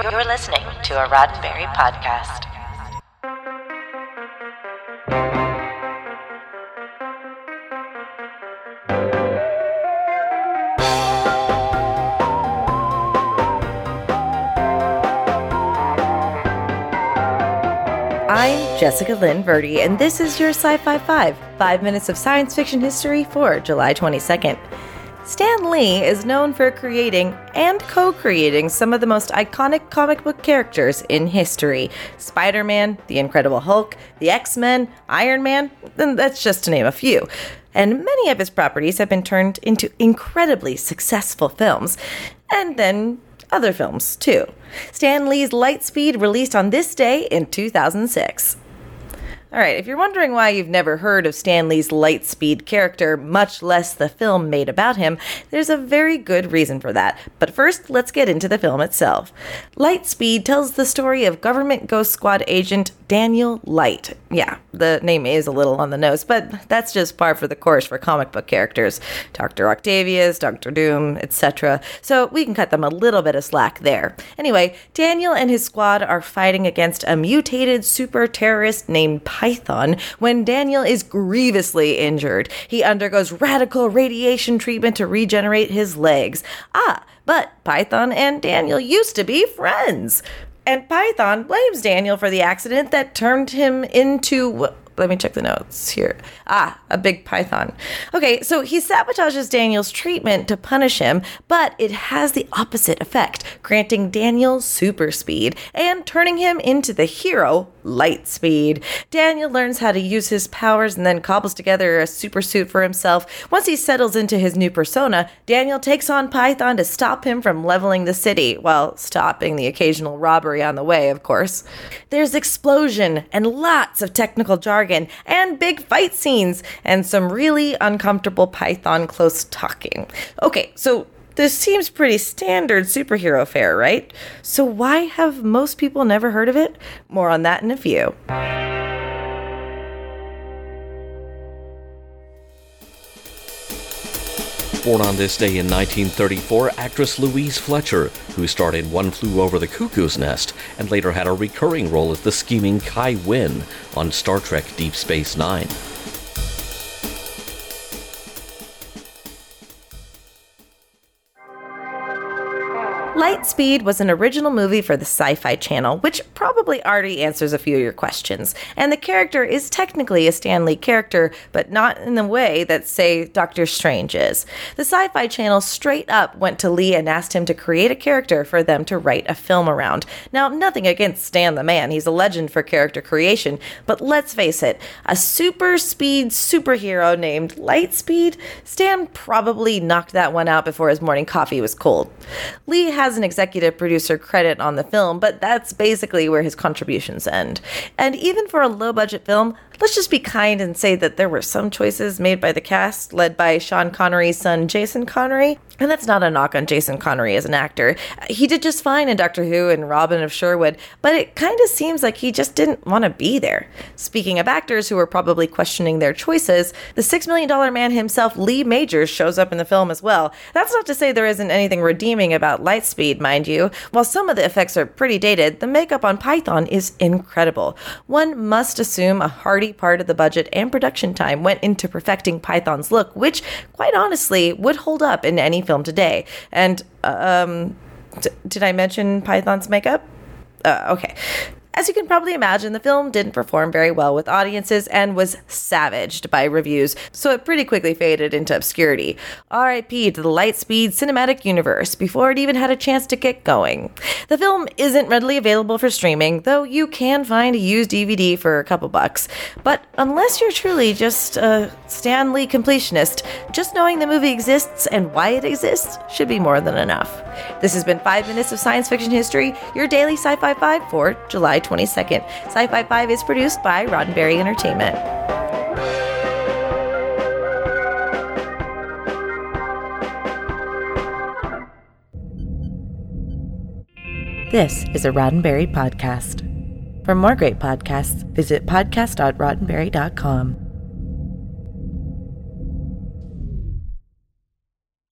You're listening to a Roddenberry podcast. I'm Jessica Lynn Verdi, and this is your Sci Fi 5, five minutes of science fiction history for July 22nd. Stan Lee is known for creating and co creating some of the most iconic comic book characters in history Spider Man, The Incredible Hulk, The X Men, Iron Man, and that's just to name a few. And many of his properties have been turned into incredibly successful films, and then other films too. Stan Lee's Lightspeed released on this day in 2006. All right, if you're wondering why you've never heard of Stan Lee's Lightspeed character, much less the film made about him, there's a very good reason for that. But first, let's get into the film itself. Lightspeed tells the story of government ghost squad agent Daniel Light. Yeah, the name is a little on the nose, but that's just par for the course for comic book characters. Dr. Octavius, Dr. Doom, etc. So we can cut them a little bit of slack there. Anyway, Daniel and his squad are fighting against a mutated super terrorist named Python when Daniel is grievously injured. He undergoes radical radiation treatment to regenerate his legs. Ah, but Python and Daniel used to be friends. And Python blames Daniel for the accident that turned him into let me check the notes here. Ah, a big python. Okay, so he sabotages Daniel's treatment to punish him, but it has the opposite effect, granting Daniel super speed and turning him into the hero Lightspeed. Daniel learns how to use his powers and then cobbles together a super suit for himself. Once he settles into his new persona, Daniel takes on Python to stop him from leveling the city, while stopping the occasional robbery on the way, of course. There's explosion and lots of technical jargon and big fight scenes and some really uncomfortable Python close talking. Okay, so this seems pretty standard superhero fare, right? So why have most people never heard of it? More on that in a few. Born on this day in 1934, actress Louise Fletcher, who starred in One Flew Over the Cuckoo's Nest and later had a recurring role as the scheming Kai Winn on Star Trek Deep Space Nine. Lightspeed was an original movie for the Sci Fi Channel, which probably already answers a few of your questions. And the character is technically a Stan Lee character, but not in the way that, say, Doctor Strange is. The Sci Fi Channel straight up went to Lee and asked him to create a character for them to write a film around. Now, nothing against Stan the man, he's a legend for character creation, but let's face it, a super speed superhero named Lightspeed, Stan probably knocked that one out before his morning coffee was cold. Lee has an executive producer credit on the film, but that's basically where his contributions end. And even for a low budget film, let's just be kind and say that there were some choices made by the cast, led by Sean Connery's son, Jason Connery. And that's not a knock on Jason Connery as an actor. He did just fine in Doctor Who and Robin of Sherwood, but it kind of seems like he just didn't want to be there. Speaking of actors who were probably questioning their choices, the $6 million man himself, Lee Majors, shows up in the film as well. That's not to say there isn't anything redeeming about Lightspeed, mind you. While some of the effects are pretty dated, the makeup on Python is incredible. One must assume a hearty part of the budget and production time went into perfecting Python's look, which, quite honestly, would hold up in any film today. And, um, d- did I mention Python's makeup? Uh, okay. As you can probably imagine, the film didn't perform very well with audiences and was savaged by reviews, so it pretty quickly faded into obscurity. RIP to the Lightspeed cinematic universe before it even had a chance to get going. The film isn't readily available for streaming, though you can find a used DVD for a couple bucks. But unless you're truly just a Stan Lee completionist, just knowing the movie exists and why it exists should be more than enough. This has been 5 Minutes of Science Fiction History, your daily Sci Fi 5 for July 22nd. Sci Fi 5 is produced by Roddenberry Entertainment. This is a Roddenberry podcast. For more great podcasts, visit podcast.roddenberry.com.